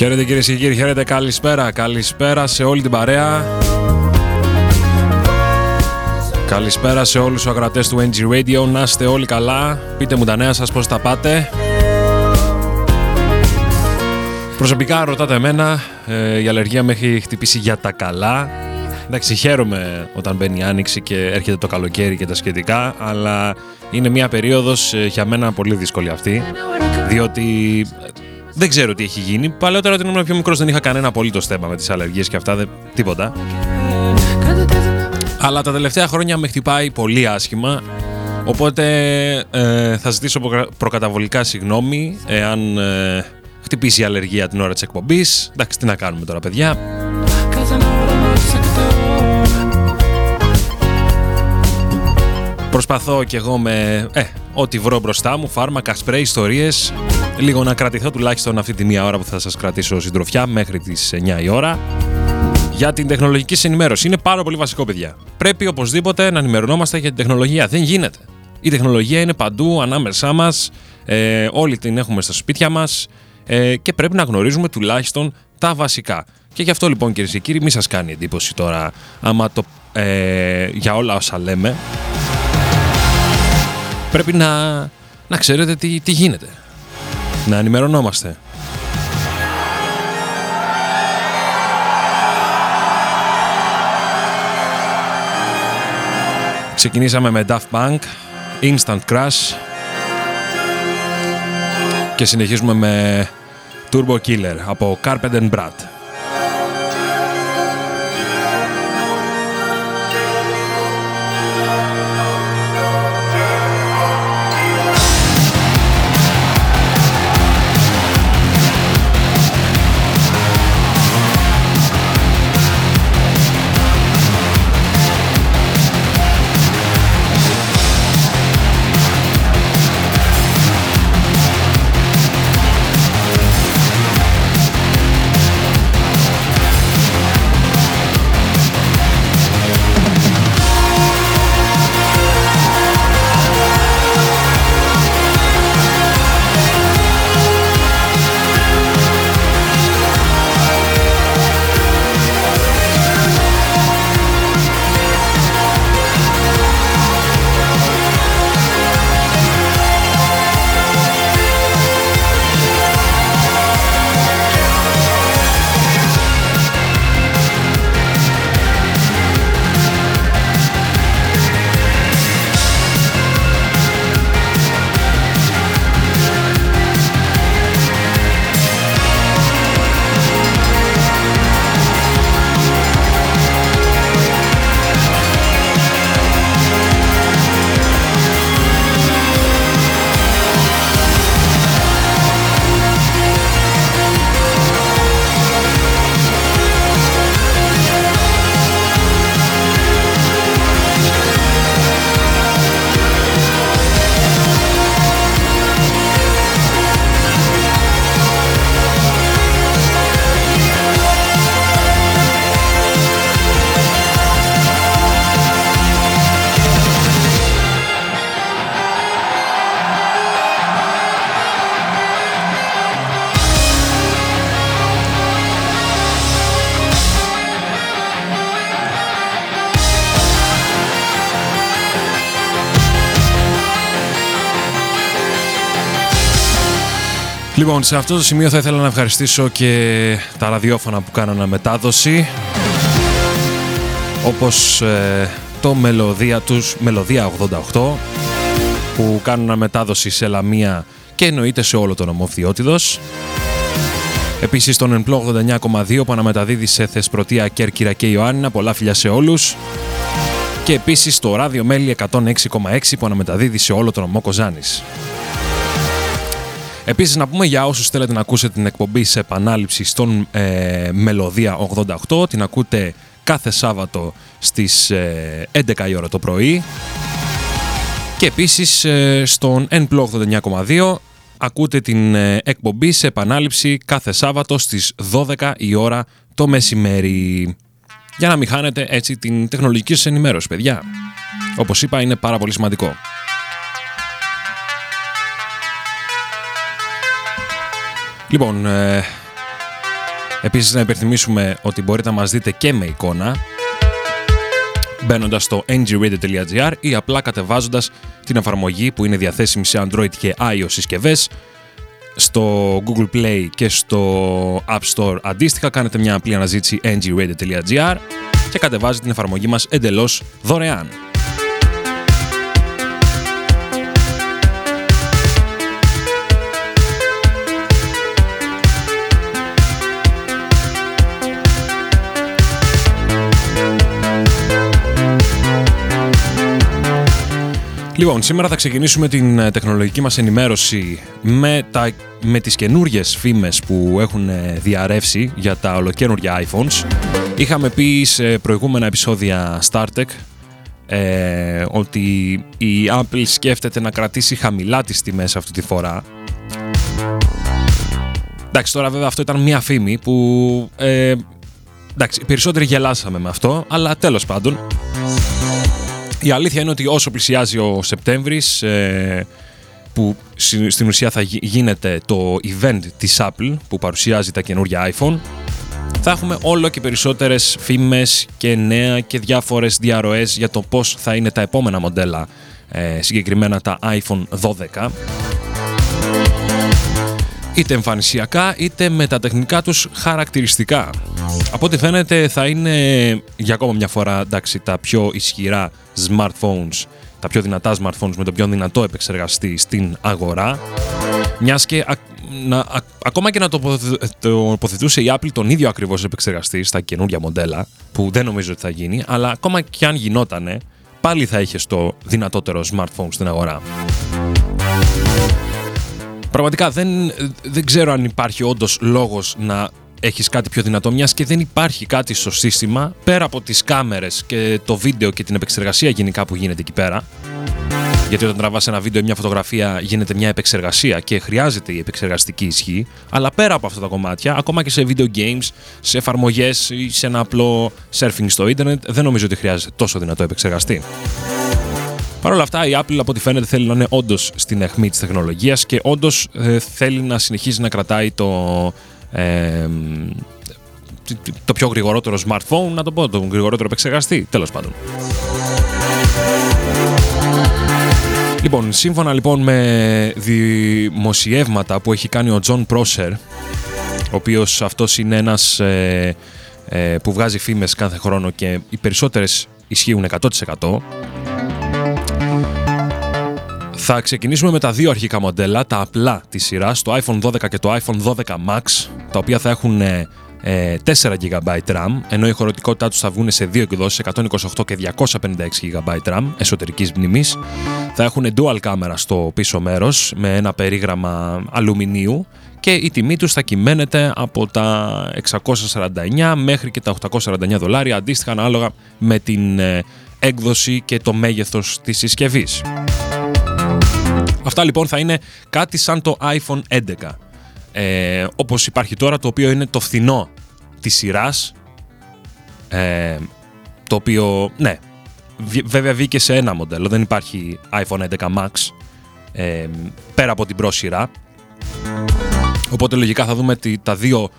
Χαίρετε κυρίες και κύριοι, χαίρετε. Καλησπέρα. Καλησπέρα σε όλη την παρέα. Καλησπέρα σε όλους τους ακρατές του NG Radio. Να είστε όλοι καλά. Πείτε μου τα νέα σας πώς τα πάτε. Προσωπικά ρωτάτε εμένα, ε, η αλλεργία με έχει χτυπήσει για τα καλά. Εντάξει, χαίρομαι όταν μπαίνει η άνοιξη και έρχεται το καλοκαίρι και τα σχετικά, αλλά είναι μια περίοδος ε, για μένα πολύ δύσκολη αυτή, διότι δεν ξέρω τι έχει γίνει. Παλαιότερα όταν ήμουν πιο μικρός δεν είχα κανένα απολύτως θέμα με τις αλλεργίες και αυτά, δεν, τίποτα. Αλλά τα τελευταία χρόνια με χτυπάει πολύ άσχημα. Οπότε ε, θα ζητήσω προκαταβολικά συγγνώμη εάν ε, χτυπήσει η αλλεργία την ώρα της εκπομπής. Εντάξει, τι να κάνουμε τώρα παιδιά. Προσπαθώ κι εγώ με ε, ό,τι βρω μπροστά μου, φάρμακα, σπρέι, ιστορίες, λίγο να κρατηθώ τουλάχιστον αυτή τη μία ώρα που θα σας κρατήσω συντροφιά μέχρι τις 9 η ώρα για την τεχνολογική συνημέρωση. Είναι πάρα πολύ βασικό, παιδιά. Πρέπει οπωσδήποτε να ενημερωνόμαστε για την τεχνολογία. Δεν γίνεται. Η τεχνολογία είναι παντού, ανάμεσά μας. Ε, όλοι την έχουμε στα σπίτια μας ε, και πρέπει να γνωρίζουμε τουλάχιστον τα βασικά. Και γι' αυτό λοιπόν κυρίες και κύριοι, μη σας κάνει εντύπωση τώρα άμα το, ε, για όλα όσα λέμε. Πρέπει να, να ξέρετε τι, τι γίνεται. Να ενημερωνόμαστε. Ξεκινήσαμε με Daft Punk, Instant Crash και συνεχίζουμε με Turbo Killer από Carpet Brad. Λοιπόν, σε αυτό το σημείο θα ήθελα να ευχαριστήσω και τα ραδιόφωνα που κάνανε μετάδοση όπως ε, το Μελωδία τους, Μελωδία 88 που κάνουν μετάδοση σε Λαμία και εννοείται σε όλο τον Ομοφδιότιδος. Επίσης τον Ενπλό 89,2 που αναμεταδίδει σε Θεσπρωτεία, Κέρκυρα και Ιωάννινα. Πολλά φιλιά σε όλους. Και επίσης το Ράδιο Μέλη 106,6 που αναμεταδίδει σε όλο τον Ομό Κοζάνης. Επίσης να πούμε για όσους θέλετε να ακούσετε την εκπομπή σε επανάληψη στον ε, Μελωδία 88, την ακούτε κάθε Σάββατο στις 11 ε, η ώρα το πρωί και επίσης ε, στον NPLO 89,2 ακούτε την ε, εκπομπή σε επανάληψη κάθε Σάββατο στις 12 η ώρα το μεσημέρι. Για να μην χάνετε έτσι την τεχνολογική σας ενημέρωση, παιδιά. Όπως είπα, είναι πάρα πολύ σημαντικό. Λοιπόν, ε, Επίσης να υπενθυμίσουμε ότι μπορείτε να μας δείτε και με εικόνα μπαίνοντας στο ngradio.gr ή απλά κατεβάζοντας την εφαρμογή που είναι διαθέσιμη σε Android και iOS συσκευές στο Google Play και στο App Store αντίστοιχα κάνετε μια απλή αναζήτηση ngradio.gr και κατεβάζετε την εφαρμογή μας εντελώς δωρεάν. Λοιπόν, σήμερα θα ξεκινήσουμε την ε, τεχνολογική μας ενημέρωση με, τα, με τις καινούριες φήμες που έχουν ε, διαρρεύσει για τα ολοκένουργια iPhones. Είχαμε πει σε προηγούμενα επεισόδια StarTech ε, ότι η Apple σκέφτεται να κρατήσει χαμηλά τις τιμές αυτή τη φορά. Εντάξει, τώρα βέβαια αυτό ήταν μία φήμη που... Ε, εντάξει, περισσότεροι γελάσαμε με αυτό, αλλά τέλος πάντων. Η αλήθεια είναι ότι όσο πλησιάζει ο Σεπτέμβρης, ε, που στην ουσία θα γίνεται το event της Apple που παρουσιάζει τα καινούργια iPhone, θα έχουμε όλο και περισσότερες φήμες και νέα και διάφορες διαρροές για το πώς θα είναι τα επόμενα μοντέλα, ε, συγκεκριμένα τα iPhone 12 είτε εμφανισιακά είτε με τα τεχνικά τους χαρακτηριστικά. Από ό,τι φαίνεται θα είναι για ακόμα μια φορά εντάξει, τα πιο ισχυρά smartphones, τα πιο δυνατά smartphones με το πιο δυνατό επεξεργαστή στην αγορά. Μιας και να, ακόμα και να τοποθετούσε η Apple τον ίδιο ακριβώς επεξεργαστή στα καινούργια μοντέλα, που δεν νομίζω ότι θα γίνει, αλλά ακόμα και αν γινότανε, πάλι θα είχε το δυνατότερο smartphone στην αγορά. Πραγματικά δεν, δεν ξέρω αν υπάρχει όντως λόγος να έχεις κάτι πιο δυνατό, μιας και δεν υπάρχει κάτι στο σύστημα πέρα από τις κάμερες και το βίντεο και την επεξεργασία γενικά που γίνεται εκεί πέρα. Γιατί όταν τραβάς ένα βίντεο ή μια φωτογραφία γίνεται μια επεξεργασία και χρειάζεται η επεξεργαστική ισχύ. Αλλά πέρα από αυτά τα κομμάτια, ακόμα και σε video games, σε εφαρμογές ή σε ένα απλό surfing στο ίντερνετ, δεν νομίζω ότι χρειάζεται τόσο δυνατό επεξεργαστή. Παρ' όλα αυτά, η Apple από ό,τι φαίνεται θέλει να είναι όντως στην αιχμή της τεχνολογίας και όντως ε, θέλει να συνεχίζει να κρατάει το, ε, το πιο γρηγορότερο smartphone, να το πω, το γρηγορότερο επεξεργαστή, τέλος πάντων. Λοιπόν, σύμφωνα λοιπόν με δημοσιεύματα που έχει κάνει ο John Prosser, ο οποίος αυτός είναι ένας ε, ε, που βγάζει φήμες κάθε χρόνο και οι περισσότερες ισχύουν 100%, θα ξεκινήσουμε με τα δύο αρχικά μοντέλα, τα απλά της σειράς, το iPhone 12 και το iPhone 12 Max, τα οποία θα έχουν 4 ε, GB RAM, ενώ η χωρητικότητά τους θα βγουν σε δύο εκδόσεις, 128 και 256 GB RAM εσωτερικής μνήμης. Θα έχουν dual camera στο πίσω μέρος με ένα περίγραμμα αλουμινίου και η τιμή τους θα κυμαίνεται από τα 649 μέχρι και τα 849 δολάρια, αντίστοιχα ανάλογα με την ε, έκδοση και το μέγεθος της συσκευής. Αυτά λοιπόν θα είναι κάτι σαν το iPhone 11. Ε, όπως υπάρχει τώρα το οποίο είναι το φθηνό της σειράς ε, το οποίο ναι βέβαια βγήκε σε ένα μοντέλο δεν υπάρχει iPhone 11 Max ε, πέρα από την πρόσυρα οπότε λογικά θα δούμε τα δύο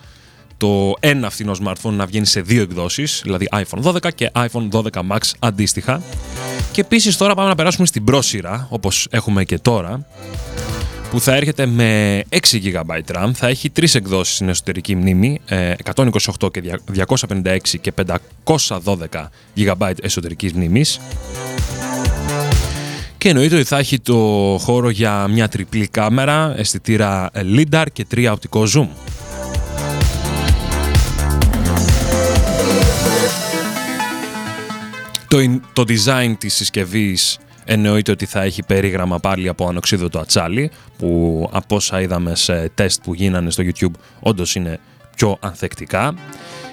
το ένα φθηνό smartphone να βγαίνει σε δύο εκδόσεις δηλαδή iPhone 12 και iPhone 12 Max αντίστοιχα και επίσης τώρα πάμε να περάσουμε στην πρόσυρα, όπως έχουμε και τώρα, που θα έρχεται με 6 GB RAM, θα έχει τρεις εκδόσεις στην εσωτερική μνήμη, 128 ε, και 256 και 512 GB εσωτερικής μνήμης. Και εννοείται ότι θα έχει το χώρο για μια τριπλή κάμερα, αισθητήρα LIDAR και τρία οπτικό zoom. Το, το design της συσκευής εννοείται ότι θα έχει περίγραμμα πάλι από ανοξίδωτο ατσάλι που από όσα είδαμε σε τεστ που γίνανε στο YouTube όντως είναι πιο ανθεκτικά.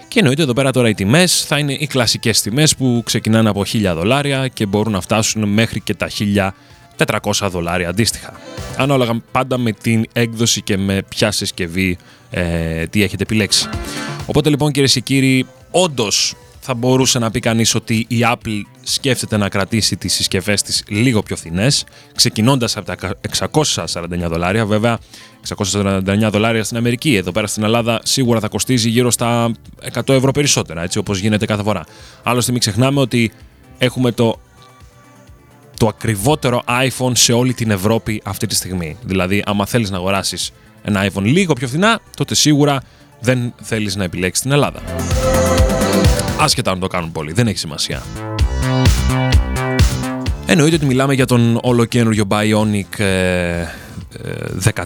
Και εννοείται εδώ πέρα τώρα οι τιμές θα είναι οι κλασικές τιμές που ξεκινάνε από 1000 δολάρια και μπορούν να φτάσουν μέχρι και τα 1400 δολάρια αντίστοιχα. Ανάλογα πάντα με την έκδοση και με ποια συσκευή ε, τι έχετε επιλέξει. Οπότε λοιπόν κυρίες και κύριοι, όντως θα μπορούσε να πει κανείς ότι η Apple σκέφτεται να κρατήσει τις συσκευές της λίγο πιο φθηνές, ξεκινώντας από τα 649 δολάρια. Βέβαια, 649 δολάρια στην Αμερική. Εδώ πέρα στην Ελλάδα σίγουρα θα κοστίζει γύρω στα 100 ευρώ περισσότερα, έτσι όπως γίνεται κάθε φορά. Άλλωστε μην ξεχνάμε ότι έχουμε το το ακριβότερο iPhone σε όλη την Ευρώπη αυτή τη στιγμή. Δηλαδή, άμα θέλεις να αγοράσεις ένα iPhone λίγο πιο φθηνά, τότε σίγουρα δεν θέλεις να επιλέξεις την Ελλάδα. Άσχετα αν το κάνουν πολύ, δεν έχει σημασία. Εννοείται ότι μιλάμε για τον ολοκένουργιο Bionic 14α,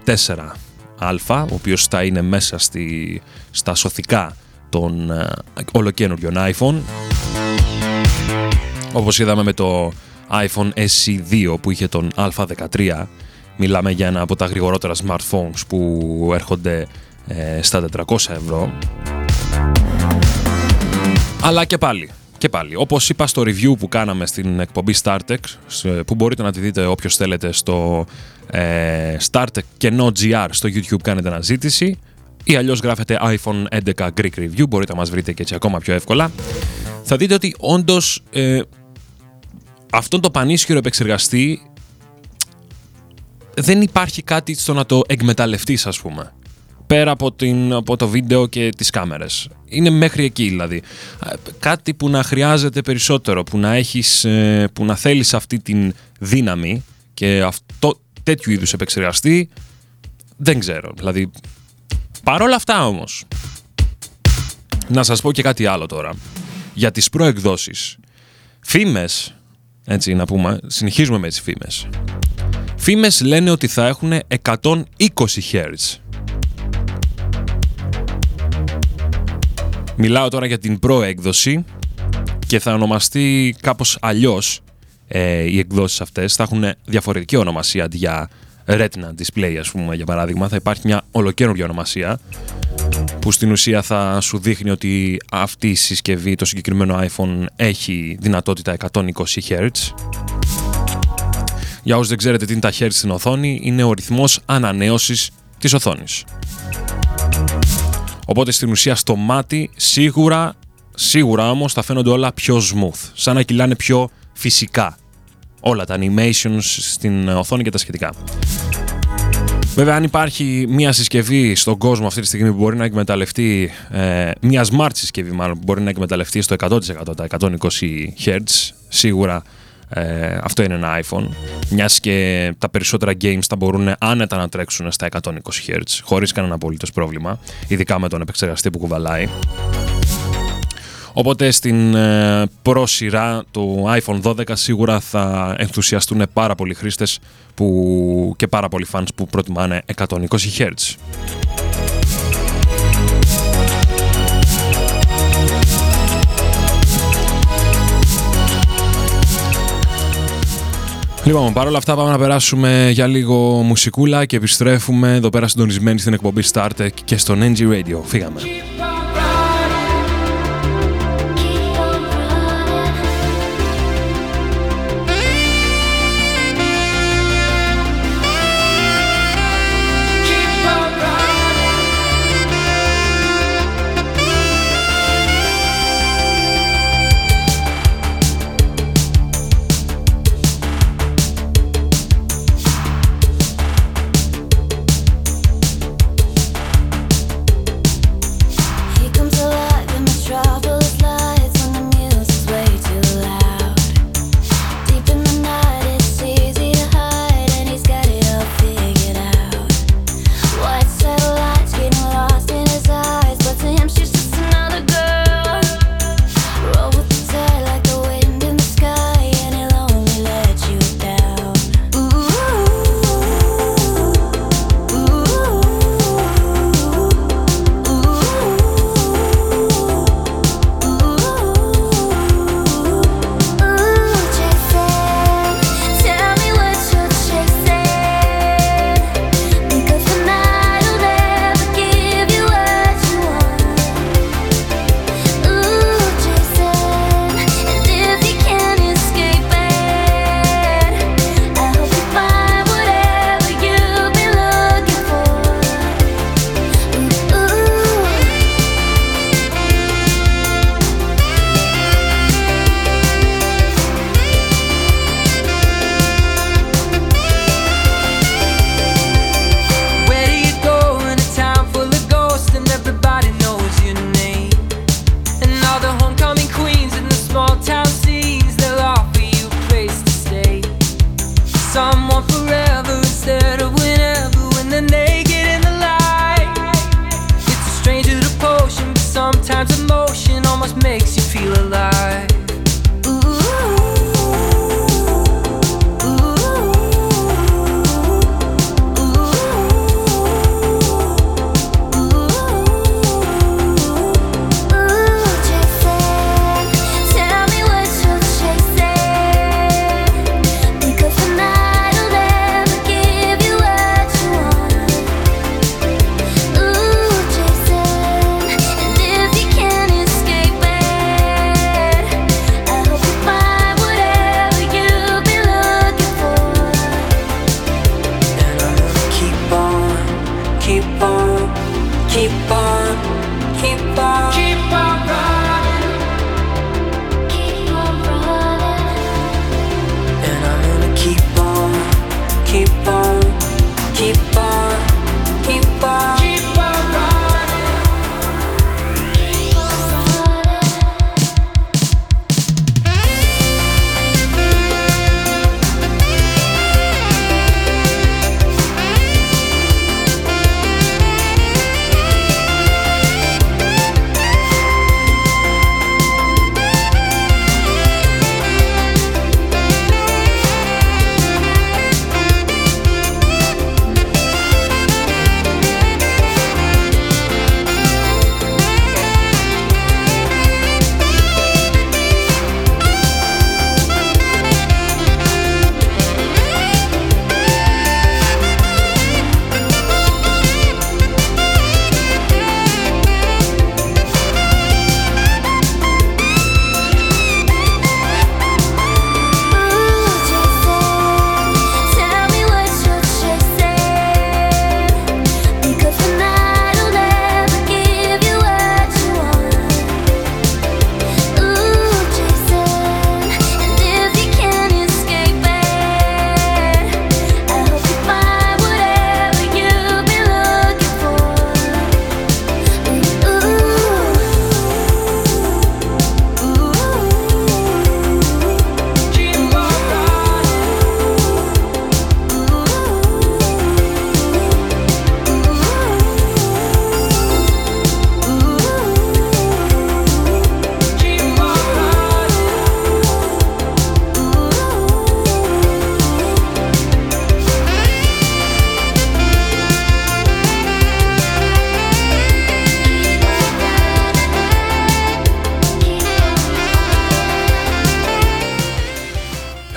ε, ο οποίος θα είναι μέσα στη, στα σωθικά των ε, ολοκένουργιων iPhone. Όπως είδαμε με το iPhone SE2 που είχε τον Α13, μιλάμε για ένα από τα γρηγορότερα smartphones που έρχονται ε, στα 400 ευρώ. Αλλά και πάλι, και πάλι, όπως είπα στο review που κάναμε στην εκπομπή StarTech, που μπορείτε να τη δείτε όποιος θέλετε στο ε, StarTech και GR στο YouTube κάνετε αναζήτηση. Ή αλλιώς γράφετε iPhone 11 Greek Review, μπορείτε να μας βρείτε και έτσι ακόμα πιο εύκολα. Θα δείτε ότι όντως ε, αυτόν το πανίσχυρο επεξεργαστή δεν υπάρχει κάτι στο να το εκμεταλλευτείς ας πούμε πέρα από, την, από το βίντεο και τις κάμερες. Είναι μέχρι εκεί δηλαδή. Κάτι που να χρειάζεται περισσότερο, που να, έχεις, ε, που να θέλεις αυτή την δύναμη και αυτό, τέτοιου είδους επεξεργαστή, δεν ξέρω. Δηλαδή, παρόλα αυτά όμως, να σας πω και κάτι άλλο τώρα. Για τις προεκδόσεις. Φήμες, έτσι να πούμε, συνεχίζουμε με τις φήμες. Φήμες λένε ότι θα έχουν 120 Hz. Μιλάω τώρα για την προέκδοση και θα ονομαστεί κάπως αλλιώς ε, οι εκδόσεις αυτές. Θα έχουν διαφορετική ονομασία αντί για Retina Display, ας πούμε, για παράδειγμα. Θα υπάρχει μια ολοκένουργια ονομασία που στην ουσία θα σου δείχνει ότι αυτή η συσκευή, το συγκεκριμένο iPhone, έχει δυνατότητα 120 Hz. Για όσους δεν ξέρετε τι είναι τα Hz στην οθόνη, είναι ο ρυθμός ανανέωσης της οθόνης. Οπότε στην ουσία στο μάτι σίγουρα, σίγουρα όμως θα φαίνονται όλα πιο smooth, σαν να κυλάνε πιο φυσικά όλα τα animations στην οθόνη και τα σχετικά. Βέβαια, αν υπάρχει μια συσκευή στον κόσμο αυτή τη στιγμή που μπορεί να εκμεταλλευτεί, ε, μια smart συσκευή μάλλον που μπορεί να εκμεταλλευτεί στο 100% τα 120 Hz, σίγουρα ε, αυτό είναι ένα iPhone. Μιας και τα περισσότερα games θα μπορούν άνετα να τρέξουν στα 120 Hz χωρίς κανένα απολύτως πρόβλημα, ειδικά με τον επεξεργαστή που κουβαλάει. Οπότε στην ε, προσειρά του iPhone 12 σίγουρα θα ενθουσιαστούν πάρα πολλοί χρήστες που, και πάρα πολλοί fans που προτιμάνε 120 Hz. Λοιπόν, παρόλα αυτά πάμε να περάσουμε για λίγο μουσικούλα και επιστρέφουμε εδώ πέρα συντονισμένοι στην εκπομπή StarTech και στο NG Radio. Φύγαμε.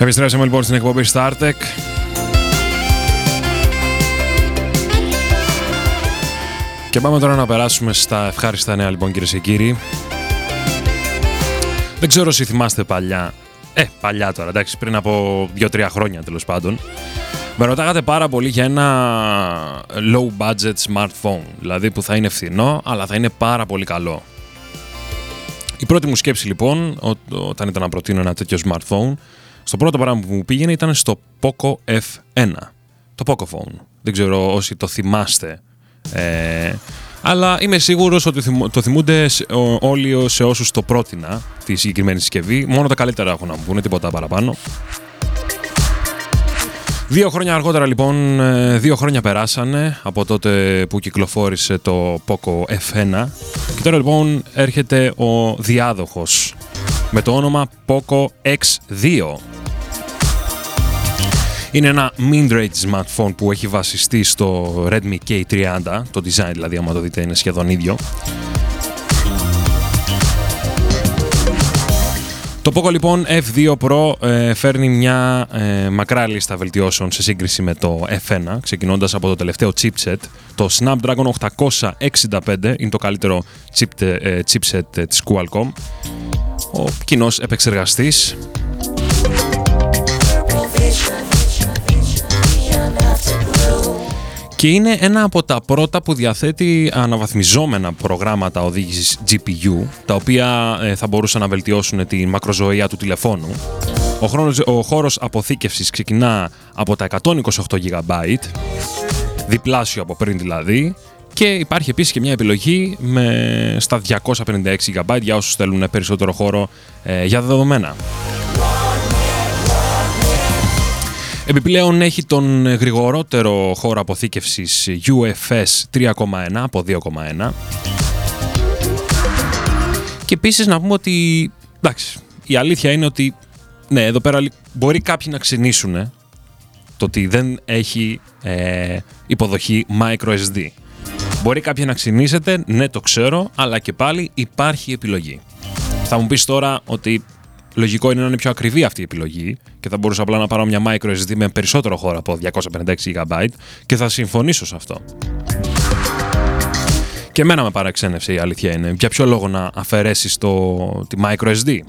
Επιστρέψαμε λοιπόν στην εκπομπή StarTech. Και πάμε τώρα να περάσουμε στα ευχάριστα νέα λοιπόν κυρίες και κύριοι. Δεν ξέρω όσοι θυμάστε παλιά. Ε, παλιά τώρα, εντάξει, πριν από 2-3 χρόνια τέλος πάντων. Με ρωτάγατε πάρα πολύ για ένα low budget smartphone. Δηλαδή που θα είναι φθηνό, αλλά θα είναι πάρα πολύ καλό. Η πρώτη μου σκέψη λοιπόν, όταν ήταν να προτείνω ένα τέτοιο smartphone, στο πρώτο πράγμα που μου πήγαινε ήταν στο Poco F1. Το Poco Phone. Δεν ξέρω όσοι το θυμάστε. Ε, αλλά είμαι σίγουρος ότι το θυμούνται όλοι σε όσους το πρότεινα τη συγκεκριμένη συσκευή. Μόνο τα καλύτερα έχουν να μου πούνε, τίποτα παραπάνω. Δύο χρόνια αργότερα λοιπόν, ε, δύο χρόνια περάσανε από τότε που κυκλοφόρησε το Poco F1 και τώρα λοιπόν έρχεται ο διάδοχος με το όνομα Poco X2 είναι ένα mid-range smartphone που έχει βασιστεί στο Redmi K30, το design δηλαδή άμα το δείτε είναι σχεδόν ίδιο. Το Poco λοιπόν F2 Pro ε, φέρνει μια ε, μακρά λίστα βελτιώσεων σε σύγκριση με το F1, ξεκινώντας από το τελευταίο chipset. Το Snapdragon 865 είναι το καλύτερο chip, ε, chipset της Qualcomm. Ο κοινός επεξεργαστής και είναι ένα από τα πρώτα που διαθέτει αναβαθμιζόμενα προγράμματα οδήγησης GPU, τα οποία ε, θα μπορούσαν να βελτιώσουν τη μακροζωία του τηλεφώνου. Ο, χρόνος, ο χώρος αποθήκευσης ξεκινά από τα 128 GB, διπλάσιο από πριν δηλαδή, και υπάρχει επίσης και μια επιλογή με, στα 256 GB για όσους θέλουν περισσότερο χώρο ε, για δεδομένα. Επιπλέον έχει τον γρηγορότερο χώρο αποθήκευσης UFS 3.1 από 2.1 Και επίσης να πούμε ότι. Εντάξει, η αλήθεια είναι ότι. Ναι, εδώ πέρα μπορεί κάποιοι να ξενήσουν το ότι δεν έχει ε, υποδοχή microSD. Μπορεί κάποιοι να ξυνήσετε, ναι το ξέρω, αλλά και πάλι υπάρχει επιλογή. Θα μου πεις τώρα ότι λογικό είναι να είναι πιο ακριβή αυτή η επιλογή και θα μπορούσα απλά να πάρω μια microSD με περισσότερο χώρο από 256 GB και θα συμφωνήσω σε αυτό. Και εμένα με παραξένευσε η αλήθεια είναι. Για ποιο λόγο να αφαιρέσεις τη microSD.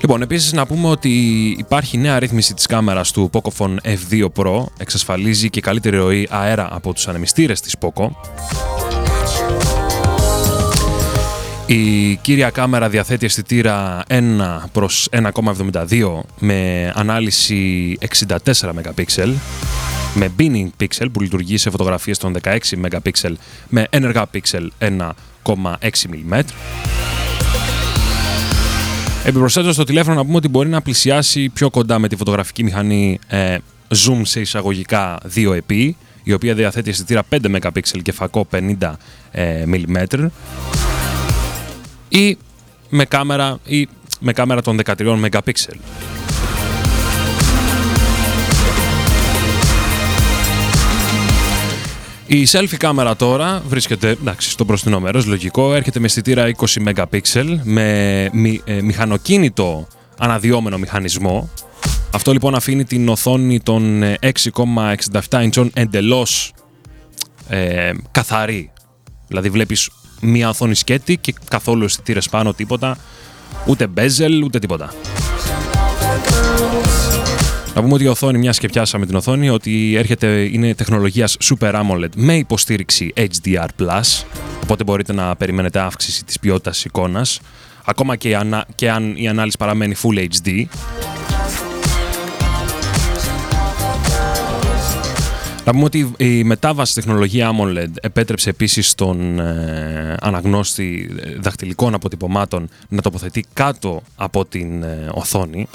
Λοιπόν, επίσης να πούμε ότι υπάρχει νέα ρύθμιση της κάμερας του Pocophone F2 Pro, εξασφαλίζει και καλύτερη ροή αέρα από τους ανεμιστήρες της Poco. Η κύρια κάμερα διαθέτει αισθητήρα 1 προς 1,72 με ανάλυση 64 MP με beaming pixel που λειτουργεί σε φωτογραφίες των 16 MP με ένεργα pixel 1,6 mm. Επιπροσθέτως στο τηλέφωνο να πούμε ότι μπορεί να πλησιάσει πιο κοντά με τη φωτογραφική μηχανή ε, zoom σε εισαγωγικά 2 η οποία διαθέτει αισθητήρα 5 MP και φακό 50 ε, mm ή με κάμερα, ή με κάμερα των 13 MP. Η selfie κάμερα τώρα βρίσκεται εντάξει, στο μπροστινό μέρος, λογικό, έρχεται με αισθητήρα 20 MP με ε, μηχανοκίνητο αναδυόμενο μηχανισμό. Αυτό λοιπόν αφήνει την οθόνη των 6,67 inch εντελώς ε, καθαρή. Δηλαδή βλέπεις μία οθόνη σκέτη και καθόλου αισθητήρες πάνω, τίποτα. Ούτε bezel, ούτε τίποτα. Να πούμε ότι η οθόνη, μια και πιάσαμε την οθόνη, ότι έρχεται, είναι τεχνολογίας Super AMOLED με υποστήριξη HDR+, οπότε μπορείτε να περιμένετε αύξηση της ποιότητας εικόνας, ακόμα και, και αν η ανάλυση παραμένει Full HD. Να πούμε ότι η μετάβαση τεχνολογία AMOLED επέτρεψε επίσης στον ε, αναγνώστη δαχτυλικών αποτυπωμάτων να τοποθετεί κάτω από την ε, οθόνη.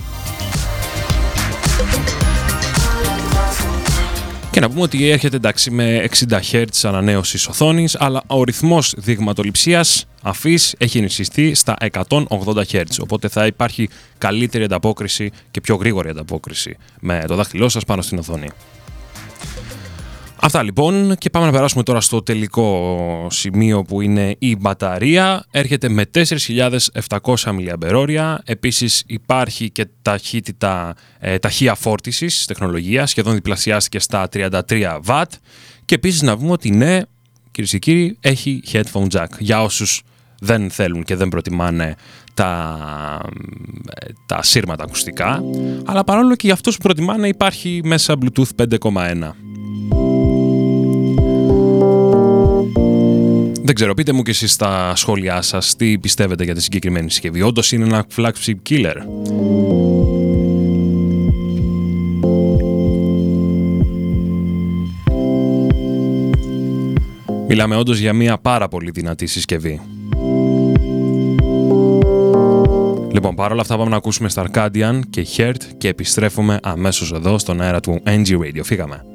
Και να πούμε ότι έρχεται εντάξει με 60 Hz ανανέωσης οθόνης, αλλά ο ρυθμός δειγματοληψίας αφής έχει ενισχυθεί στα 180 Hz. Οπότε θα υπάρχει καλύτερη ανταπόκριση και πιο γρήγορη ανταπόκριση με το δάχτυλό σας πάνω στην οθόνη. Αυτά λοιπόν και πάμε να περάσουμε τώρα στο τελικό σημείο που είναι η μπαταρία. Έρχεται με 4.700 mAh. Επίσης υπάρχει και ταχύτητα, ε, ταχεία φόρτισης τεχνολογίας, σχεδόν διπλασιάστηκε στα 33 W. Και επίσης να πούμε ότι ναι, κυρίες και κύριοι, έχει headphone jack. Για όσους δεν θέλουν και δεν προτιμάνε τα, ε, τα σύρματα ακουστικά. Αλλά παρόλο και για αυτούς που προτιμάνε υπάρχει μέσα Bluetooth 5.1. Δεν ξέρω, πείτε μου και εσείς στα σχόλιά σας τι πιστεύετε για τη συγκεκριμένη συσκευή. Όντως είναι ένα flagship killer. Μιλάμε όντως για μια πάρα πολύ δυνατή συσκευή. Λοιπόν, παρόλα αυτά πάμε να ακούσουμε στα Arcadian και Heart και επιστρέφουμε αμέσως εδώ στον αέρα του NG Radio. Φύγαμε.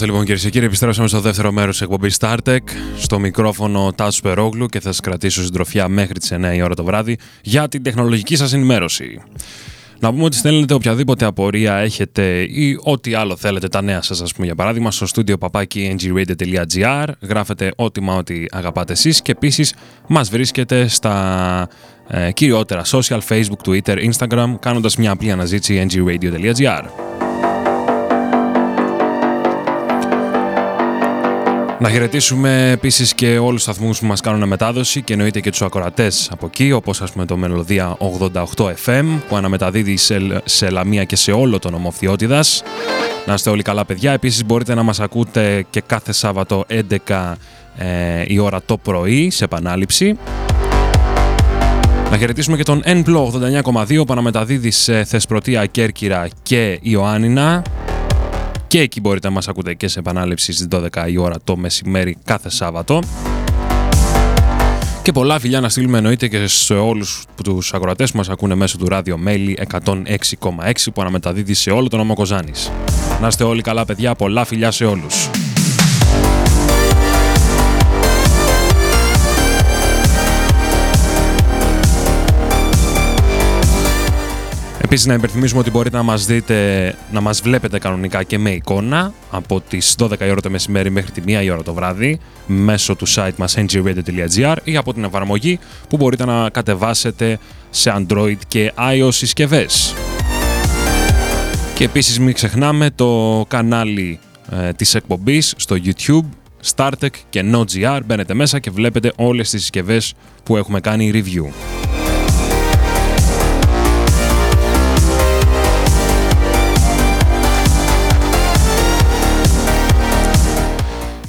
Είμαστε λοιπόν κυρίε και κύριοι. Επιστρέψαμε στο δεύτερο μέρος της εκπομπής StarTech. Στο μικρόφωνο Τάσου Περόγλου και θα σας κρατήσω συντροφιά μέχρι τις 9 η ώρα το βράδυ για την τεχνολογική σας ενημέρωση. Να πούμε ότι στέλνετε οποιαδήποτε απορία έχετε ή ό,τι άλλο θέλετε, τα νέα σας, ας πούμε, για παράδειγμα, στο στούντιο παπάκι ngradio.gr. Γράφετε ό,τι μα ό,τι αγαπάτε εσείς και επίσης μας βρίσκετε στα ε, κυριότερα social, Facebook, Twitter, Instagram, κάνοντας μια απλή αναζήτηση ngradio.gr. Να χαιρετήσουμε επίσης και όλους τους σταθμούς που μας κάνουν μετάδοση και εννοείται και τους ακροατές από εκεί, όπως ας πούμε το Μελωδία 88 FM που αναμεταδίδει σε, σε Λαμία και σε όλο τον ομοφιότητα. Να είστε όλοι καλά, παιδιά. Επίσης μπορείτε να μας ακούτε και κάθε Σάββατο 11 ε, η ώρα το πρωί σε επανάληψη. Να χαιρετήσουμε και τον Enplo 89,2 που αναμεταδίδει σε Θεσπρωτεία, Κέρκυρα και Ιωάννινα. Και εκεί μπορείτε να μας ακούτε και σε επανάληψη στις 12 η ώρα το μεσημέρι κάθε Σάββατο. Και πολλά φιλιά να στείλουμε εννοείται και σε όλους τους ακροατές που μας ακούνε μέσω του ράδιο Μέλη 106,6 που αναμεταδίδει σε όλο τον νομό Κοζάνης. Να είστε όλοι καλά παιδιά, πολλά φιλιά σε όλους. Επίσης να υπενθυμίσουμε ότι μπορείτε να μας δείτε, να μας βλέπετε κανονικά και με εικόνα από τις 12 η ώρα το μεσημέρι μέχρι τη 1 η ώρα το βράδυ μέσω του site μας ngradio.gr ή από την εφαρμογή που μπορείτε να κατεβάσετε σε Android και iOS συσκευές. Και επίσης μην ξεχνάμε το κανάλι ε, της εκπομπής στο YouTube, StarTech και NoGR. Μπαίνετε μέσα και βλέπετε όλες τις συσκευές που έχουμε κάνει review.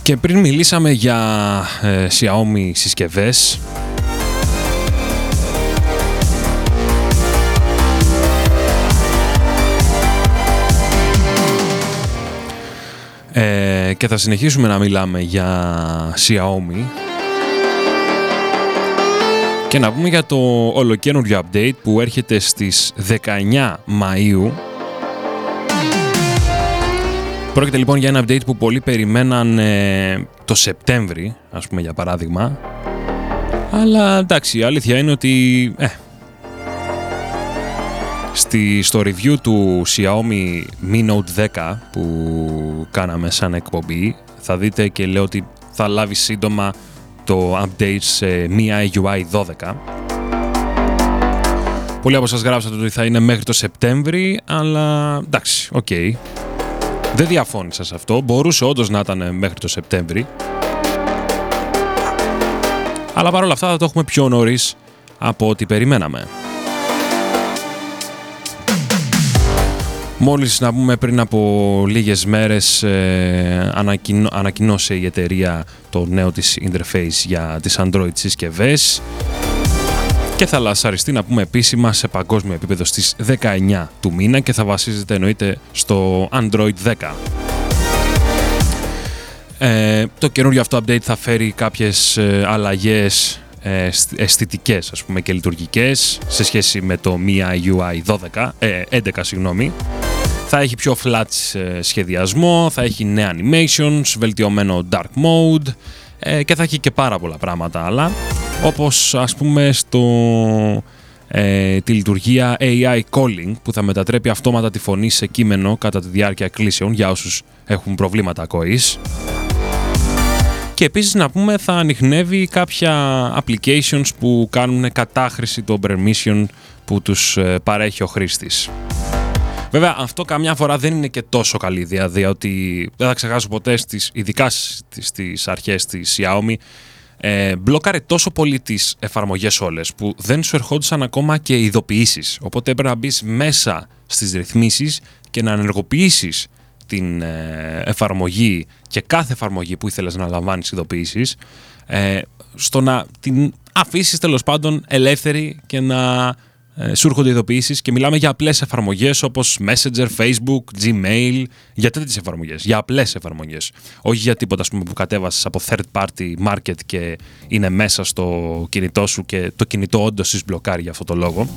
Και πριν μιλήσαμε για ε, Xiaomi συσκευές ε, και θα συνεχίσουμε να μιλάμε για Xiaomi και να πούμε για το ολοκένουργιο update που έρχεται στις 19 Μαΐου Πρόκειται λοιπόν για ένα update που πολλοί περιμέναν ε, το Σεπτέμβρη, ας πούμε για παράδειγμα. Αλλά εντάξει, η αλήθεια είναι ότι ε, στη, στο review του Xiaomi Mi Note 10 που κάναμε σαν εκπομπή θα δείτε και λέω ότι θα λάβει σύντομα το update σε MIUI 12. Πολλοί από σας γράψατε ότι θα είναι μέχρι το Σεπτέμβρη, αλλά εντάξει, OK. Okay. Δεν διαφώνησα σε αυτό. Μπορούσε όντως να ήταν μέχρι το Σεπτέμβρη. Αλλά παρόλα αυτά θα το έχουμε πιο νωρίς από ό,τι περιμέναμε. Μόλις να πούμε πριν από λίγες μέρες ε, ανακοινώσε η εταιρεία το νέο της interface για τις Android συσκευές και θα λασαριστεί να πούμε επίσημα σε παγκόσμιο επίπεδο στις 19 του μήνα και θα βασίζεται εννοείται στο Android 10. Ε, το καινούριο αυτό update θα φέρει κάποιες ε, αλλαγές ε, αισθητικές ας πούμε και λειτουργικές σε σχέση με το MIUI UI 12, ε, 11 συγγνώμη. Θα έχει πιο flat ε, σχεδιασμό, θα έχει νέα animations, βελτιωμένο dark mode ε, και θα έχει και πάρα πολλά πράγματα άλλα όπως ας πούμε στο, ε, τη λειτουργία AI Calling που θα μετατρέπει αυτόματα τη φωνή σε κείμενο κατά τη διάρκεια κλήσεων για όσους έχουν προβλήματα ακοής. Και επίσης να πούμε θα ανοιχνεύει κάποια applications που κάνουν κατάχρηση των permission που τους ε, παρέχει ο χρήστης. Βέβαια, αυτό καμιά φορά δεν είναι και τόσο καλή ιδέα, διότι δεν θα ξεχάσω ποτέ, στις, ειδικά στις αρχές της Xiaomi, ε, μπλόκαρε τόσο πολύ τις εφαρμογές όλες που δεν σου ερχόντουσαν ακόμα και ειδοποιήσεις. Οπότε έπρεπε να μπεις μέσα στις ρυθμίσεις και να ενεργοποιήσεις την ε, εφαρμογή και κάθε εφαρμογή που ήθελες να λαμβάνεις ειδοποιήσεις ε, στο να την αφήσεις τέλος πάντων ελεύθερη και να ε, σου έρχονται ειδοποιήσεις και μιλάμε για απλές εφαρμογές όπως Messenger, Facebook, Gmail, για τέτοιες εφαρμογές. Για απλές εφαρμογές. Όχι για τίποτα πούμε, που κατέβασες από third party market και είναι μέσα στο κινητό σου και το κινητό όντως μπλοκάρει για αυτό το λόγο.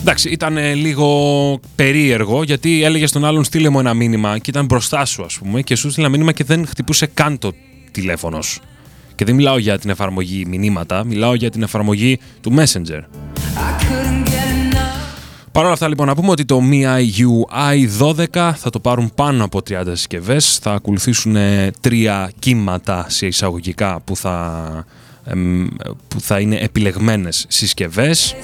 Εντάξει, ήταν λίγο περίεργο γιατί έλεγε στον άλλον στείλε μου ένα μήνυμα και ήταν μπροστά σου, ας πούμε, και σου στείλε μήνυμα και δεν χτυπούσε καν το τηλέφωνο σου. Και δεν μιλάω για την εφαρμογή μηνύματα, μιλάω για την εφαρμογή του Messenger. Παρ' όλα αυτά λοιπόν να πούμε ότι το MIUI i12 θα το πάρουν πάνω από 30 συσκευές. Θα ακολουθήσουν τρία κύματα σε εισαγωγικά που θα, που θα είναι επιλεγμένες συσκευές.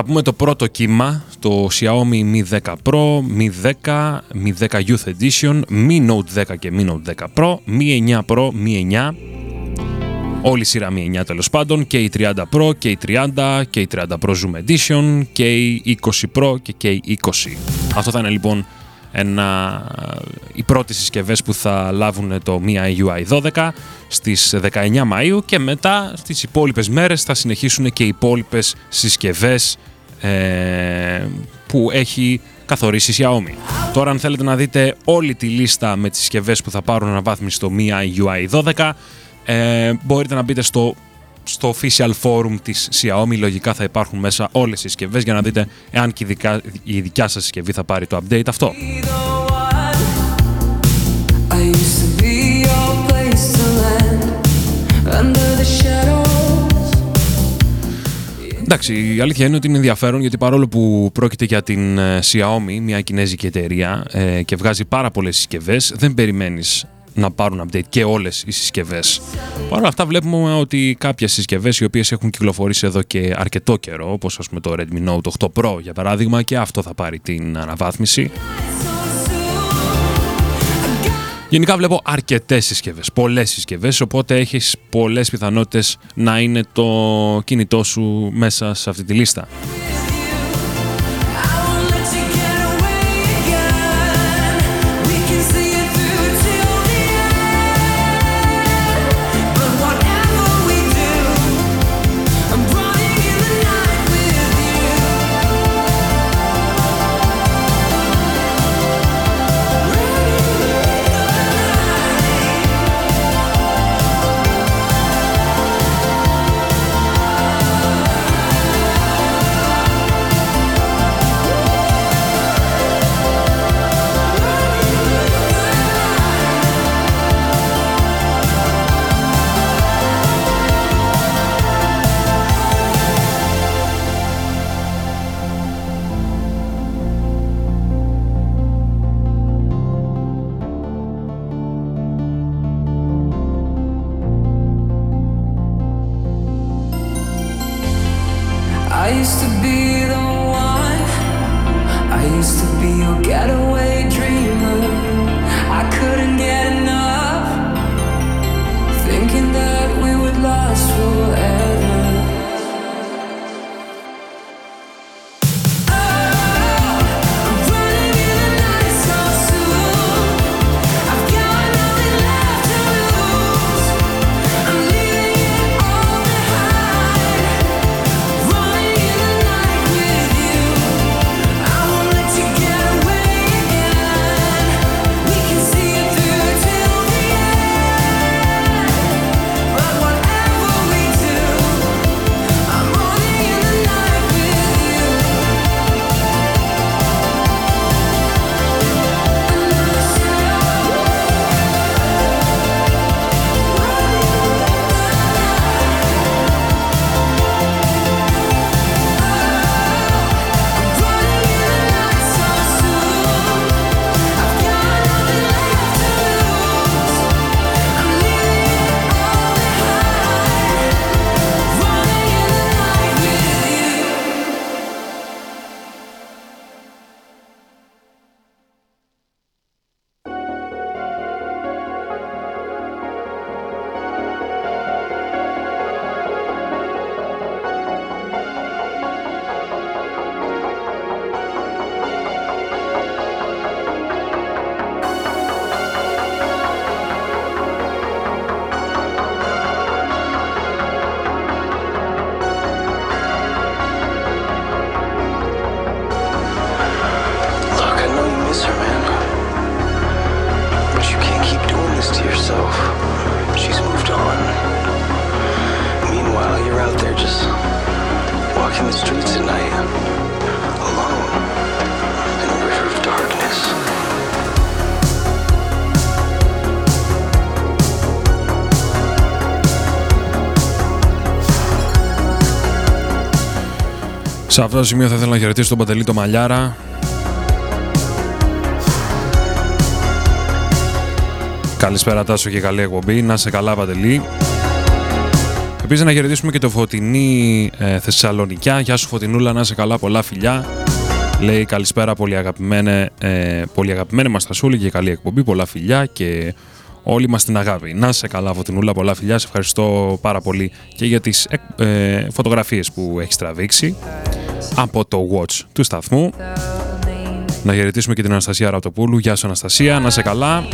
Θα πούμε το πρώτο κύμα, το Xiaomi Mi 10 Pro, Mi 10, Mi 10 Youth Edition, Mi Note 10 και Mi Note 10 Pro, Mi 9 Pro, Mi 9, όλη η σειρά Mi 9 τέλος πάντων, και η 30 Pro και η 30 και η 30 Pro Zoom Edition και η 20 Pro και, και η 20. Αυτό θα είναι λοιπόν ένα, οι πρώτες συσκευές που θα λάβουν το Mi UI 12 στις 19 Μαΐου και μετά στις υπόλοιπες μέρες θα συνεχίσουν και οι υπόλοιπες συσκευές ε, που έχει καθορίσει η Xiaomi. Τώρα αν θέλετε να δείτε όλη τη λίστα με τις συσκευές που θα πάρουν αναβάθμιση στο Mi UI 12 ε, μπορείτε να μπείτε στο στο official forum της Xiaomi λογικά θα υπάρχουν μέσα όλες οι συσκευές για να δείτε εάν και η δικιά σας συσκευή θα πάρει το update αυτό. Εντάξει, η αλήθεια είναι ότι είναι ενδιαφέρον γιατί παρόλο που πρόκειται για την ε, Xiaomi, μια κινέζικη εταιρεία ε, και βγάζει πάρα πολλές συσκευές, δεν περιμένεις να πάρουν update και όλες οι συσκευές. Παρ' όλα αυτά βλέπουμε ότι κάποιες συσκευές οι οποίες έχουν κυκλοφορήσει εδώ και αρκετό καιρό, όπως ας πούμε το Redmi Note 8 Pro για παράδειγμα και αυτό θα πάρει την αναβάθμιση. Γενικά βλέπω αρκετές συσκευές, πολλές συσκευές, οπότε έχεις πολλές πιθανότητες να είναι το κινητό σου μέσα σε αυτή τη λίστα. Σε αυτό το σημείο θα ήθελα να χαιρετήσω τον Παντελή το Μαλιάρα. Καλησπέρα Τάσο και καλή εκπομπή. Να σε καλά Παντελή. Επίσης να χαιρετήσουμε και το Φωτεινή ε, Θεσσαλονικιά. Γεια σου Φωτεινούλα, να σε καλά, πολλά φιλιά. Λέει καλησπέρα πολύ αγαπημένε, ε, πολύ αγαπημένε μας Τασούλη και καλή εκπομπή, πολλά φιλιά και όλοι μας την αγάπη. Να σε καλά Φωτεινούλα, πολλά φιλιά. Σε ευχαριστώ πάρα πολύ και για τις ε, φωτογραφίες που έχεις τραβήξει από το watch του σταθμού. Να χαιρετήσουμε και την Αναστασία Ραπτοπούλου. Γεια σου Αναστασία, να σε καλά.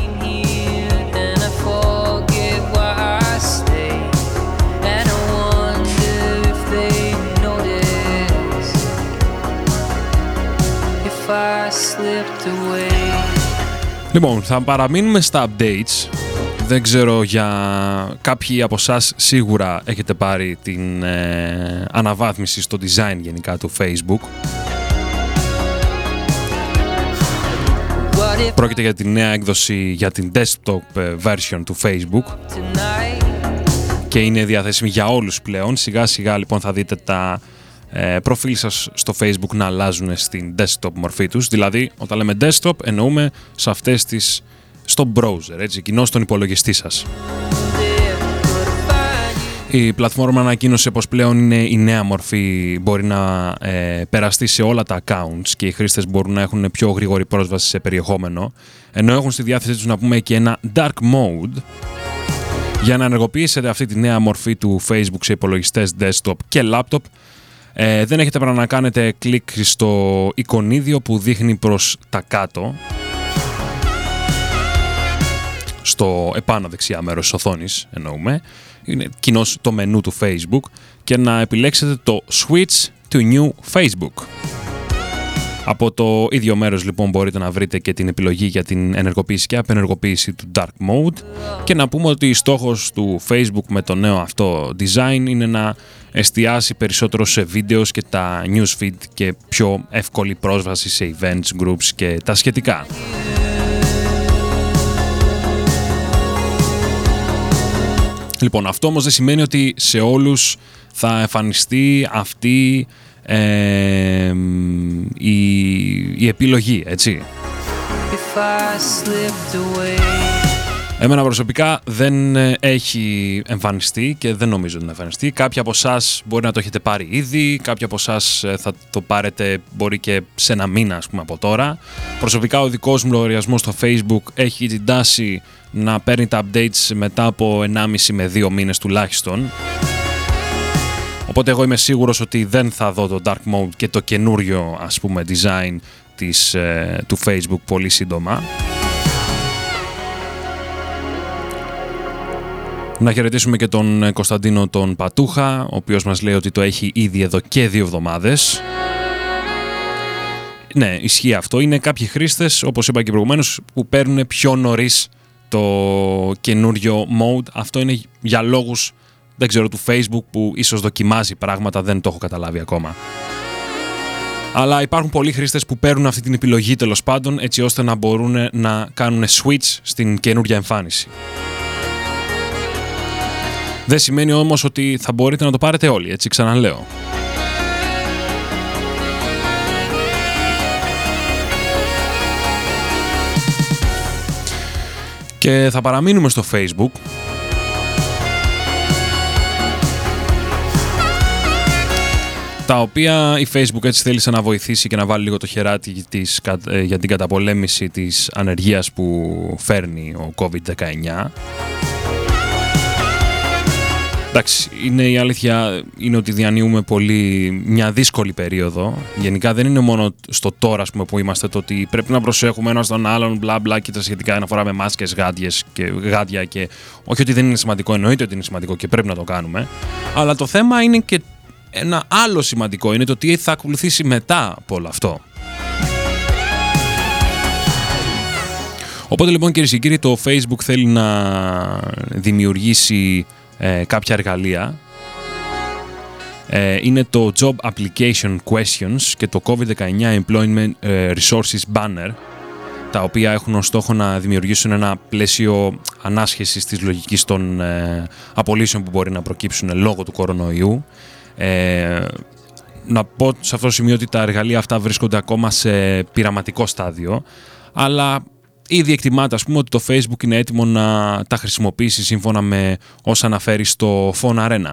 Λοιπόν, θα παραμείνουμε στα updates. Δεν ξέρω για κάποιοι από εσάς σίγουρα έχετε πάρει την ε, αναβάθμιση στο design γενικά του Facebook. Πρόκειται για τη νέα έκδοση για την desktop ε, version του Facebook και είναι διαθέσιμη για όλους πλέον. Σιγά σιγά λοιπόν θα δείτε τα ε, προφίλ σας στο facebook να αλλάζουν στην desktop μορφή τους. Δηλαδή, όταν λέμε desktop, εννοούμε σε αυτές τις στο browser, έτσι, κοινό στον υπολογιστή σας. Η πλατφόρμα ανακοίνωσε πως πλέον είναι η νέα μορφή, μπορεί να ε, περαστεί σε όλα τα accounts και οι χρήστες μπορούν να έχουν πιο γρήγορη πρόσβαση σε περιεχόμενο, ενώ έχουν στη διάθεσή τους να πούμε και ένα dark mode, για να ενεργοποιήσετε αυτή τη νέα μορφή του Facebook σε υπολογιστές desktop και laptop, ε, δεν έχετε παρά να κάνετε κλικ στο εικονίδιο που δείχνει προς τα κάτω στο επάνω δεξιά μέρος της οθόνης εννοούμε είναι κοινώ το μενού του Facebook και να επιλέξετε το Switch to New Facebook. Από το ίδιο μέρος λοιπόν μπορείτε να βρείτε και την επιλογή για την ενεργοποίηση και απενεργοποίηση του Dark Mode και να πούμε ότι στόχος του Facebook με το νέο αυτό design είναι να εστιάσει περισσότερο σε βίντεος και τα newsfeed και πιο εύκολη πρόσβαση σε events, groups και τα σχετικά. Λοιπόν, αυτό όμως δεν σημαίνει ότι σε όλους θα εμφανιστεί αυτή η, επιλογή, έτσι. Εμένα προσωπικά δεν έχει εμφανιστεί και δεν νομίζω ότι να εμφανιστεί. Κάποιοι από εσάς μπορεί να το έχετε πάρει ήδη, κάποιοι από εσάς ε, θα το πάρετε μπορεί και σε ένα μήνα ας πούμε από τώρα. Προσωπικά ο δικός μου λογαριασμός στο facebook έχει την τάση να παίρνει τα updates μετά από 1,5 με 2 μήνες τουλάχιστον. Οπότε εγώ είμαι σίγουρος ότι δεν θα δω το Dark Mode και το καινούριο ας πούμε design της, ε, του Facebook πολύ σύντομα. Να χαιρετήσουμε και τον ε, Κωνσταντίνο τον Πατούχα, ο οποίος μας λέει ότι το έχει ήδη εδώ και δύο εβδομάδες. Ναι, ισχύει αυτό. Είναι κάποιοι χρήστες, όπως είπα και προηγουμένως, που παίρνουν πιο νωρίς το καινούριο mode. Αυτό είναι για λόγους δεν ξέρω, του Facebook που ίσως δοκιμάζει πράγματα, δεν το έχω καταλάβει ακόμα. Αλλά υπάρχουν πολλοί χρήστες που παίρνουν αυτή την επιλογή τέλος πάντων έτσι ώστε να μπορούν να κάνουν switch στην καινούργια εμφάνιση. Δεν σημαίνει όμως ότι θα μπορείτε να το πάρετε όλοι, έτσι ξαναλέω. Και θα παραμείνουμε στο Facebook τα οποία η Facebook έτσι θέλησε να βοηθήσει και να βάλει λίγο το χεράκι της, ε, για την καταπολέμηση της ανεργίας που φέρνει ο COVID-19. Εντάξει, είναι η αλήθεια είναι ότι διανύουμε πολύ μια δύσκολη περίοδο. Γενικά δεν είναι μόνο στο τώρα πούμε, που είμαστε το ότι πρέπει να προσέχουμε ένα τον άλλον, μπλα μπλα και τα σχετικά να φοράμε μάσκες, γάντιες και γάντια και όχι ότι δεν είναι σημαντικό, εννοείται ότι είναι σημαντικό και πρέπει να το κάνουμε. Αλλά το θέμα είναι και ένα άλλο σημαντικό είναι το τι θα ακολουθήσει μετά από όλο αυτό. Οπότε λοιπόν κυρίες και κύριοι το Facebook θέλει να δημιουργήσει ε, κάποια εργαλεία. Ε, είναι το Job Application Questions και το COVID-19 Employment ε, Resources Banner τα οποία έχουν ως στόχο να δημιουργήσουν ένα πλαίσιο ανάσχεσης της λογικής των απολύσεων που μπορεί να προκύψουν λόγω του κορονοϊού ε, να πω σε αυτό το σημείο ότι τα εργαλεία αυτά βρίσκονται ακόμα σε πειραματικό στάδιο, αλλά ήδη εκτιμάται ας πούμε ότι το Facebook είναι έτοιμο να τα χρησιμοποιήσει σύμφωνα με όσα αναφέρει στο Phone Arena.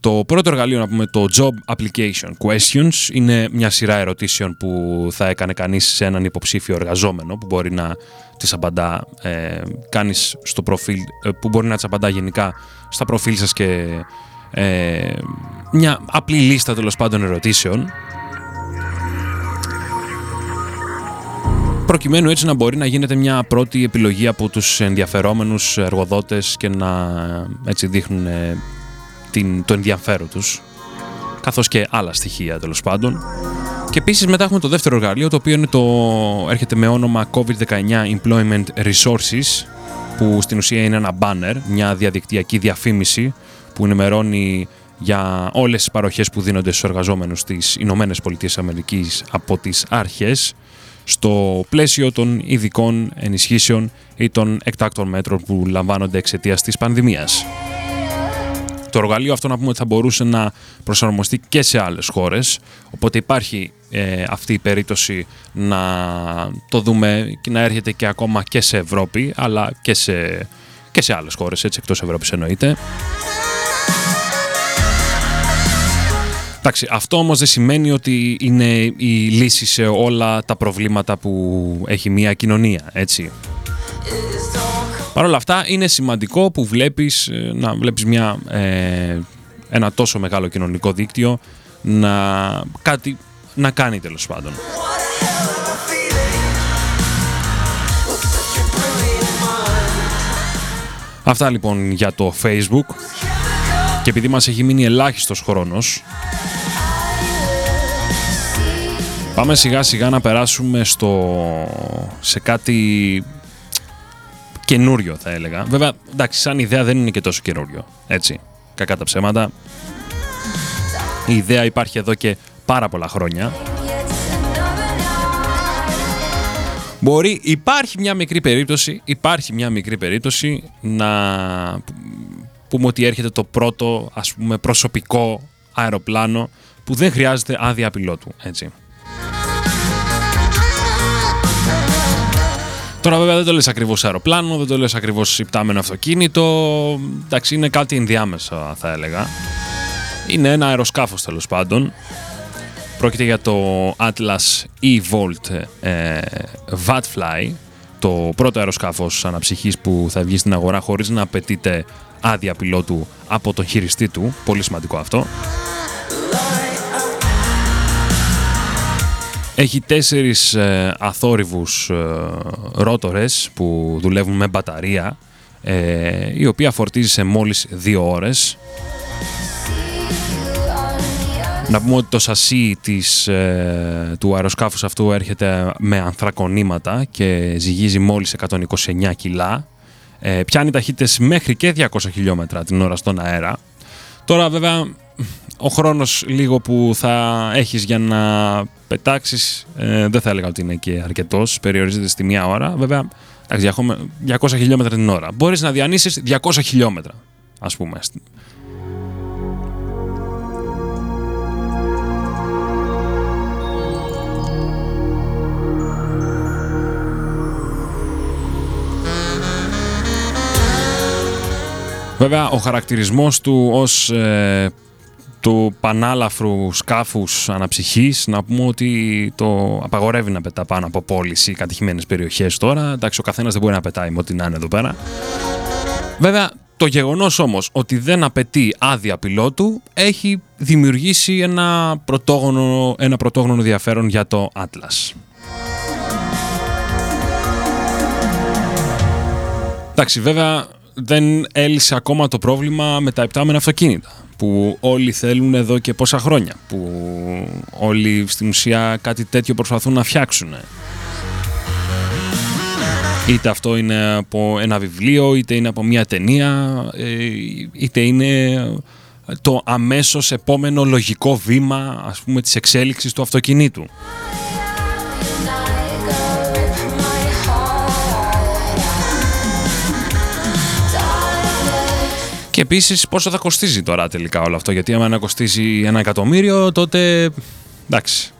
Το πρώτο εργαλείο, να πούμε, το Job Application Questions, είναι μια σειρά ερωτήσεων που θα έκανε κανείς σε έναν υποψήφιο εργαζόμενο που μπορεί να τις απαντά, ε, κάνεις στο προφίλ, ε, που μπορεί να τις απαντά γενικά στα προφίλ σας και ε, μια απλή λίστα τέλος πάντων ερωτήσεων προκειμένου έτσι να μπορεί να γίνεται μια πρώτη επιλογή από τους ενδιαφερόμενους εργοδότες και να έτσι δείχνουν την, το ενδιαφέρον τους καθώς και άλλα στοιχεία τέλος πάντων. Και επίσης μετά έχουμε το δεύτερο εργαλείο το οποίο είναι το, έρχεται με όνομα COVID-19 Employment Resources που στην ουσία είναι ένα banner, μια διαδικτυακή διαφήμιση που ενημερώνει για όλες τις παροχές που δίνονται στους εργαζόμενους στις Ηνωμένες Πολιτείες Αμερικής από τις άρχες στο πλαίσιο των ειδικών ενισχύσεων ή των εκτάκτων μέτρων που λαμβάνονται εξαιτίας της πανδημίας. Το εργαλείο αυτό να πούμε ότι θα μπορούσε να προσαρμοστεί και σε άλλες χώρες, οπότε υπάρχει ε, αυτή η περίπτωση να το δούμε και να έρχεται και ακόμα και σε Ευρώπη, αλλά και σε, και σε άλλες χώρες, έτσι εκτός Ευρώπης εννοείται. Εντάξει, αυτό όμως δεν σημαίνει ότι είναι η λύση σε όλα τα προβλήματα που έχει μια κοινωνία, έτσι. Παρ' όλα αυτά είναι σημαντικό που βλέπεις, ε, να βλέπεις μια, ε, ένα τόσο μεγάλο κοινωνικό δίκτυο να, κάτι, να κάνει τέλος πάντων. Αυτά λοιπόν για το Facebook και επειδή μας έχει μείνει ελάχιστος χρόνος πάμε σιγά σιγά να περάσουμε στο, σε κάτι καινούριο θα έλεγα. Βέβαια, εντάξει, σαν ιδέα δεν είναι και τόσο καινούριο. Έτσι, κακά τα ψέματα. Η ιδέα υπάρχει εδώ και πάρα πολλά χρόνια. Μπορεί, υπάρχει μια μικρή περίπτωση, υπάρχει μια μικρή περίπτωση να πούμε ότι έρχεται το πρώτο ας πούμε προσωπικό αεροπλάνο που δεν χρειάζεται άδεια πιλότου, έτσι. Τώρα βέβαια δεν το λες ακριβώς αεροπλάνο, δεν το λες ακριβώς υπτάμενο αυτοκίνητο, εντάξει είναι κάτι ενδιάμεσα θα έλεγα. Είναι ένα αεροσκάφος τέλος πάντων. Πρόκειται για το Atlas E-Volt ε, Vatfly, το πρώτο αεροσκάφος αναψυχής που θα βγει στην αγορά χωρίς να απαιτείται άδεια πιλότου από τον χειριστή του. Πολύ σημαντικό αυτό. Έχει τέσσερις ε, αθόρυβους ε, ρότορες που δουλεύουν με μπαταρία ε, η οποία φορτίζει σε μόλις δύο ώρες. Να πούμε ότι το σασί της, ε, του αεροσκάφους αυτού έρχεται με ανθρακονήματα και ζυγίζει μόλις 129 κιλά. Ε, πιάνει ταχύτητες μέχρι και 200 χιλιόμετρα την ώρα στον αέρα. Τώρα βέβαια ο χρόνος λίγο που θα έχεις για να πετάξεις ε, δεν θα έλεγα ότι είναι και αρκετός, περιορίζεται στη μία ώρα. Βέβαια, 200 χιλιόμετρα την ώρα. Μπορείς να διανύσεις 200 χιλιόμετρα, ας πούμε. Βέβαια, ο χαρακτηρισμός του ως ε, του πανάλαφρου σκάφους αναψυχής να πούμε ότι το απαγορεύει να πετά πάνω από πόλεις ή κατοικημένες περιοχές τώρα. Εντάξει, ο καθένας δεν μπορεί να πετάει με ό,τι να είναι εδώ πέρα. Βέβαια, το γεγονός όμως ότι δεν απαιτεί άδεια πιλότου έχει δημιουργήσει ένα πρωτόγονο, ένα πρωτόγνωρο ενδιαφέρον για το Atlas. Εντάξει, βέβαια δεν έλυσε ακόμα το πρόβλημα με τα επτάμενα αυτοκίνητα που όλοι θέλουν εδώ και πόσα χρόνια, που όλοι στην ουσία κάτι τέτοιο προσπαθούν να φτιάξουν. Είτε αυτό είναι από ένα βιβλίο, είτε είναι από μια ταινία, ε, είτε είναι το αμέσως επόμενο λογικό βήμα ας πούμε της εξέλιξης του αυτοκινήτου. Και επίσης πόσο θα κοστίζει τώρα τελικά όλο αυτό; Γιατί άμα να κοστίζει ένα εκατομμύριο, τότε. εντάξει.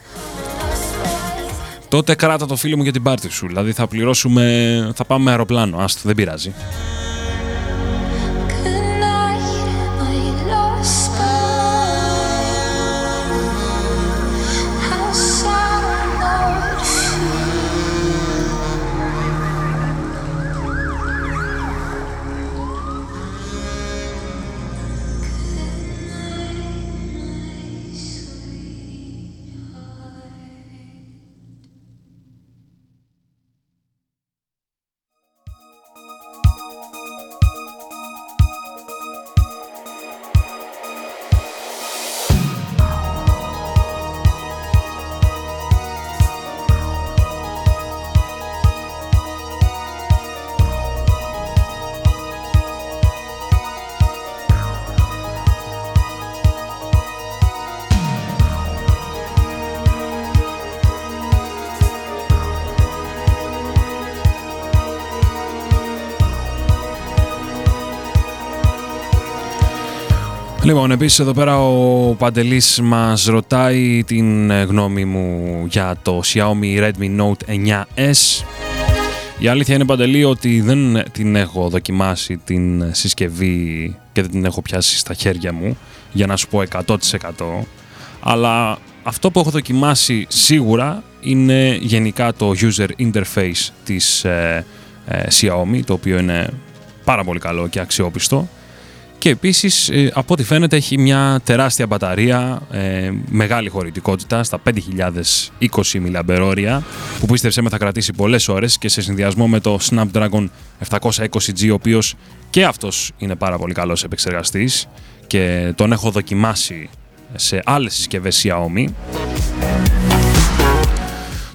Τότε κράτα το φίλο μου για την πάρτι σου. Δηλαδή θα πληρώσουμε. θα πάμε με αεροπλάνο. Άστο, δεν πειράζει. Λοιπόν, επίσης εδώ πέρα ο Παντελής μας ρωτάει την ε, γνώμη μου για το Xiaomi Redmi Note 9S. Η αλήθεια είναι Παντελή ότι δεν την έχω δοκιμάσει την συσκευή και δεν την έχω πιάσει στα χέρια μου για να σου πω 100% αλλά αυτό που έχω δοκιμάσει σίγουρα είναι γενικά το user interface της ε, ε, Xiaomi το οποίο είναι πάρα πολύ καλό και αξιόπιστο και επίσης ε, από ό,τι φαίνεται έχει μια τεράστια μπαταρία, ε, μεγάλη χωρητικότητα στα 5.020 mAh που πίστεψε με θα κρατήσει πολλές ώρες και σε συνδυασμό με το Snapdragon 720G ο οποίος και αυτός είναι πάρα πολύ καλός επεξεργαστής και τον έχω δοκιμάσει σε άλλες συσκευές Xiaomi.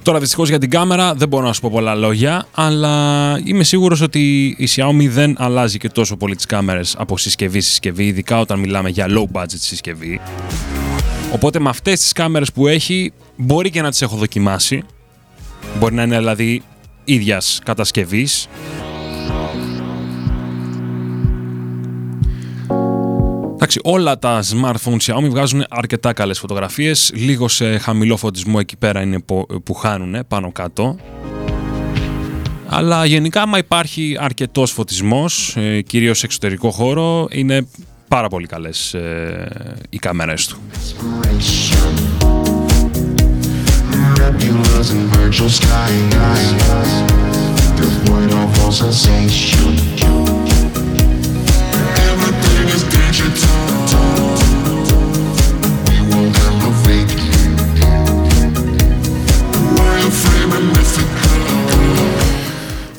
Τώρα δυστυχώς για την κάμερα δεν μπορώ να σου πω πολλά λόγια, αλλά είμαι σίγουρος ότι η Xiaomi δεν αλλάζει και τόσο πολύ τις κάμερες από συσκευή σε συσκευή, ειδικά όταν μιλάμε για low budget συσκευή. Οπότε με αυτές τις κάμερες που έχει μπορεί και να τις έχω δοκιμάσει. Μπορεί να είναι δηλαδή ίδιας κατασκευής Εντάξει, όλα τα smartphones Xiaomi βγάζουν αρκετά καλές φωτογραφίες. Λίγο σε χαμηλό φωτισμό εκεί πέρα είναι που χάνουν πάνω κάτω. Αλλά γενικά, άμα υπάρχει αρκετός φωτισμός, ε, κυρίως σε εξωτερικό χώρο, είναι πάρα πολύ καλές ε, οι κάμερες του.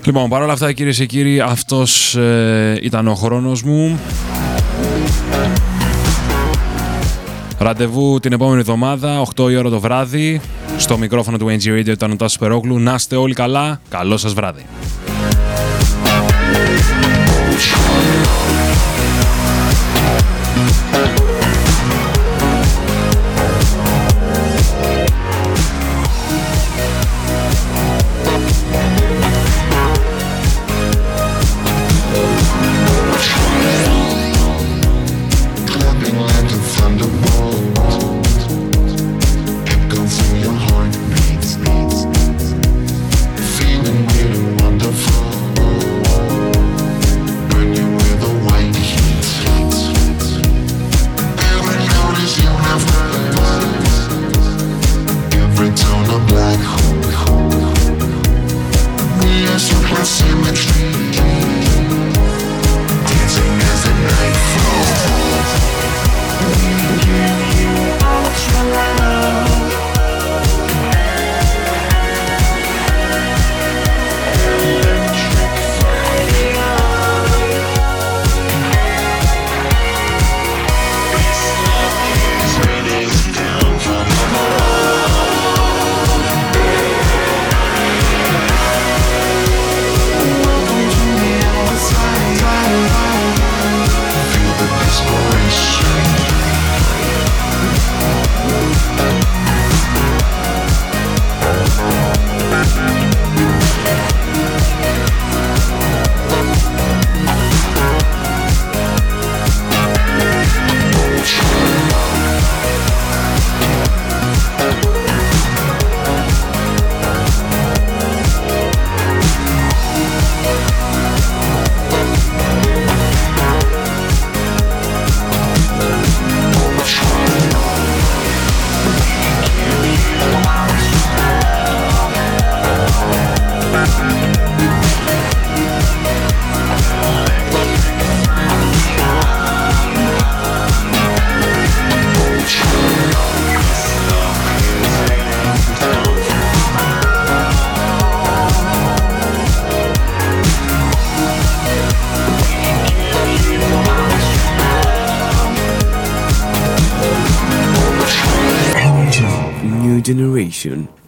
Λοιπόν, παρόλα αυτά κυρίες και κύριοι, αυτός ε, ήταν ο χρόνος μου. Ραντεβού την επόμενη εβδομάδα, 8 η ώρα το βράδυ, στο μικρόφωνο του NG Radio ήταν ο Τάσος Περόγλου. Να είστε όλοι καλά, καλό σας βράδυ.